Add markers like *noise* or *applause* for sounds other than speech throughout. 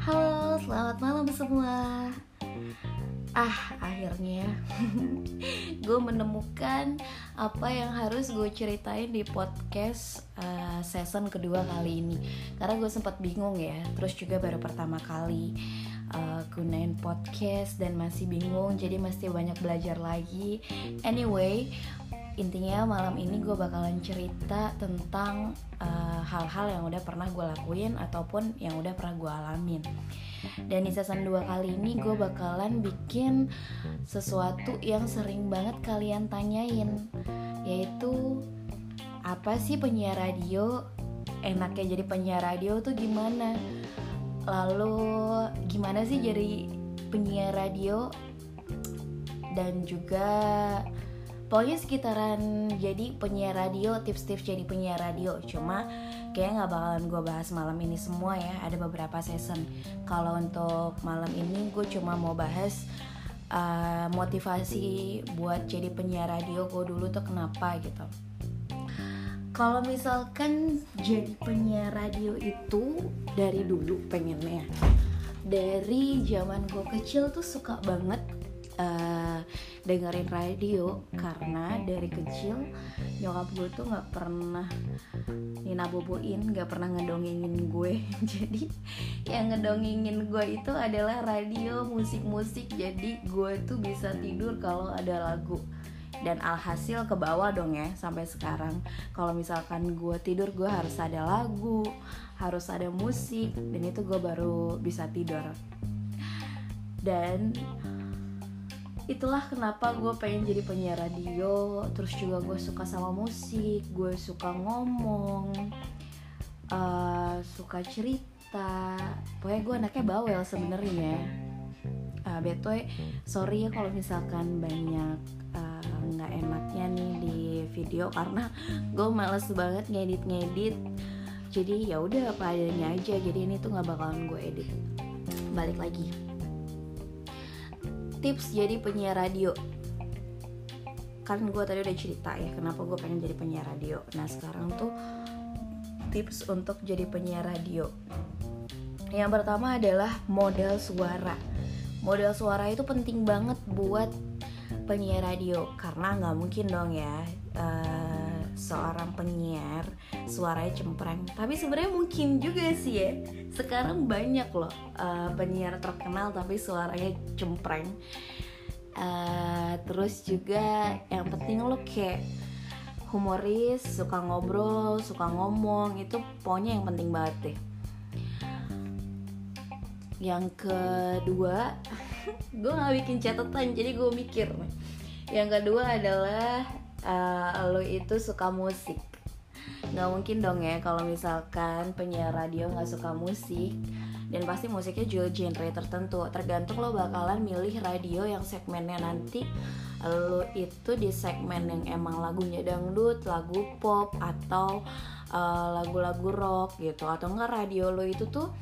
Halo, selamat malam semua. Ah, akhirnya *laughs* gue menemukan apa yang harus gue ceritain di podcast uh, season kedua kali ini. Karena gue sempat bingung ya, terus juga baru pertama kali uh, gunain podcast dan masih bingung, jadi mesti banyak belajar lagi. Anyway, intinya malam ini gue bakalan cerita tentang uh, hal-hal uh, yang udah pernah gue lakuin ataupun yang udah pernah gue alamin. Dan di season 2 kali ini gue bakalan bikin sesuatu yang sering banget kalian tanyain yaitu apa sih penyiar radio? Enaknya jadi penyiar radio tuh gimana? Lalu gimana sih jadi penyiar radio? Dan juga pokoknya sekitaran jadi penyiar radio tips-tips jadi penyiar radio. Cuma kayak nggak bakalan gue bahas malam ini semua ya. Ada beberapa season. Kalau untuk malam ini gue cuma mau bahas uh, motivasi buat jadi penyiar radio gue dulu tuh kenapa gitu. Kalau misalkan jadi penyiar radio itu dari dulu pengennya. Dari zaman gue kecil tuh suka banget uh, dengerin radio karena dari kecil nyokap gue tuh nggak pernah nina boboin nggak pernah ngedongengin gue. *laughs* Jadi yang ngedongengin gue itu adalah radio musik-musik. Jadi gue tuh bisa tidur kalau ada lagu. Dan alhasil ke bawah dong ya sampai sekarang. Kalau misalkan gue tidur gue harus ada lagu harus ada musik. Dan itu gue baru bisa tidur. Dan itulah kenapa gue pengen jadi penyiar radio terus juga gue suka sama musik gue suka ngomong uh, suka cerita. Pokoknya gue anaknya bawel sebenarnya. Uh, btw sorry ya kalau misalkan banyak uh, nggak uh, enaknya nih di video karena gue males banget ngedit ngedit jadi ya udah apa adanya aja jadi ini tuh nggak bakalan gue edit. Balik lagi tips jadi penyiar radio. Kan gue tadi udah cerita ya kenapa gue pengen jadi penyiar radio. Nah sekarang tuh tips untuk jadi penyiar radio. Yang pertama adalah model suara. Model suara itu penting banget buat penyiar radio karena nggak mungkin dong ya uh, seorang penyiar suaranya cempreng. Tapi sebenarnya mungkin juga sih ya sekarang banyak loh uh, penyiar terkenal tapi suaranya cempreng. Uh, terus juga yang penting lo kayak humoris suka ngobrol suka ngomong itu pokoknya yang penting banget deh. Yang kedua *laughs* gue nggak bikin catatan jadi gue mikir yang kedua adalah uh, lo itu suka musik nggak mungkin dong ya kalau misalkan penyiar radio nggak suka musik dan pasti musiknya juga genre tertentu. Tergantung lo bakalan milih radio yang segmennya nanti lo itu di segmen yang emang lagunya dangdut lagu pop atau eh, lagu-lagu uh, rock gitu. Atau enggak radio lo itu tuh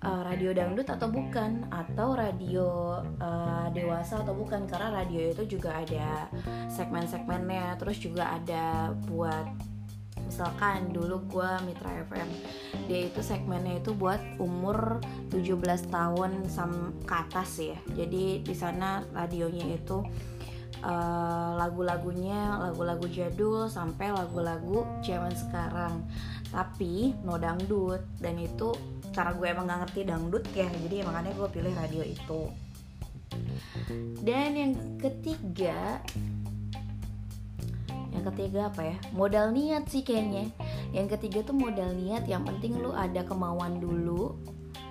uh, radio dangdut atau bukan? Atau radio uh, dewasa atau bukan? Karena radio itu juga ada segmen-segmennya terus juga ada buat misalkan dulu gue Mitra FM dia itu segmennya itu buat umur 17 tahun sam ke atas ya. Jadi di sana radionya itu uh, lagu-lagunya lagu-lagu jadul sampai lagu-lagu zaman sekarang. Tapi no dangdut dan itu cara gue emang gak ngerti dangdut ya jadi makanya gue pilih radio itu. Dan yang ketiga yang ketiga apa ya? Modal niat sih kayaknya. Yang ketiga tuh modal niat yang penting lu ada kemauan dulu.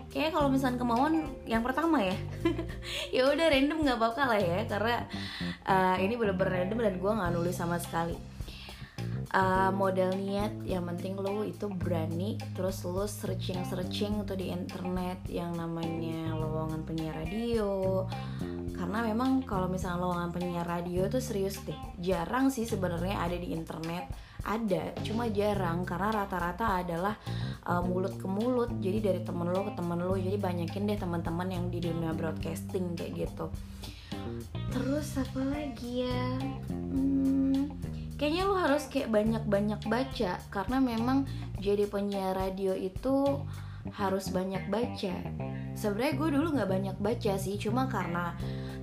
Kayaknya kalau misalnya kemauan yang pertama ya. *laughs* Ya udah random nggak apa-apa lah ya. Karena uh, ini bener-bener random dan gue nggak nulis sama sekali uh, modal niat yang penting lo itu berani terus lo searching searching tuh di internet yang namanya lowongan penyiar radio. Karena memang kalau misalnya lowongan penyiar radio itu serius deh. Jarang sih sebenarnya ada di internet. Ada cuma jarang. Karena rata-rata adalah uh, mulut ke mulut. Jadi dari temen lo ke temen lo jadi banyakin deh teman-teman yang di dunia broadcasting kayak gitu. Terus apa lagi ya? Hmm, kayaknya lu harus kayak banyak-banyak baca karena memang jadi penyiar radio itu harus banyak baca. Sebenarnya gue dulu nggak banyak baca sih cuma karena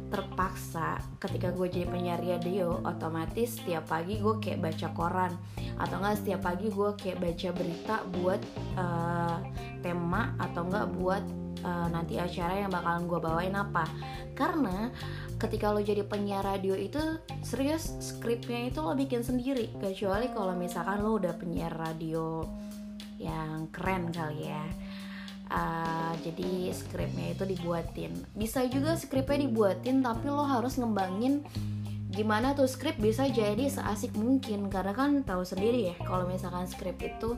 terpaksa ketika gue jadi penyiar radio otomatis setiap pagi gue kayak baca koran. Atau enggak setiap pagi gue kayak baca berita buat uh, tema atau enggak buat uh, nanti acara yang bakalan gue bawain apa. Karena ketika lo jadi penyiar radio itu serius skripnya itu lo bikin sendiri. Kecuali kalau misalkan lo udah penyiar radio yang keren kali ya. Uh, jadi skripnya itu dibuatin. Bisa juga skripnya dibuatin tapi lo harus ngembangin gimana tuh skrip bisa jadi seasik mungkin. Karena kan tahu sendiri ya kalau misalkan skrip itu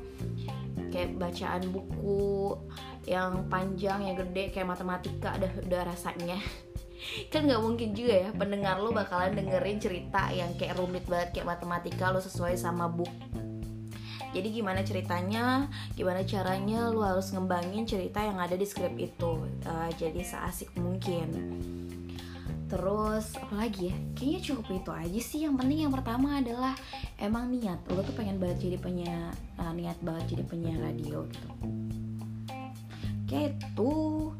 kayak bacaan buku yang panjang yang gede kayak matematika udah udah rasanya kan nggak mungkin juga ya pendengar lo bakalan dengerin cerita yang kayak rumit banget kayak matematika lo sesuai sama book. Jadi gimana ceritanya gimana caranya lo harus ngembangin cerita yang ada di skrip itu. Uh, jadi seasik mungkin. Terus apa lagi ya? Kayaknya cukup itu aja sih. Yang penting yang pertama adalah emang niat. Lo tuh pengen banget jadi penyiar uh, niat banget jadi penyiar radio gitu. Kayak tuh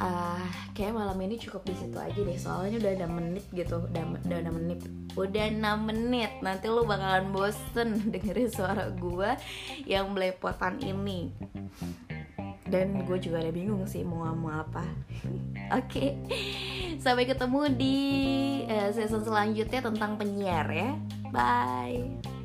uh, kayak malam ini cukup di situ aja deh soalnya udah ada menit gitu udah udah ada menit udah 6 menit nanti lu bakalan bosen *laughs* dengerin suara gue yang belepotan ini. Dan gue juga ada bingung sih mau ngomong apa. *laughs* Oke okay. sampai ketemu di uh, season selanjutnya tentang penyiar ya. Bye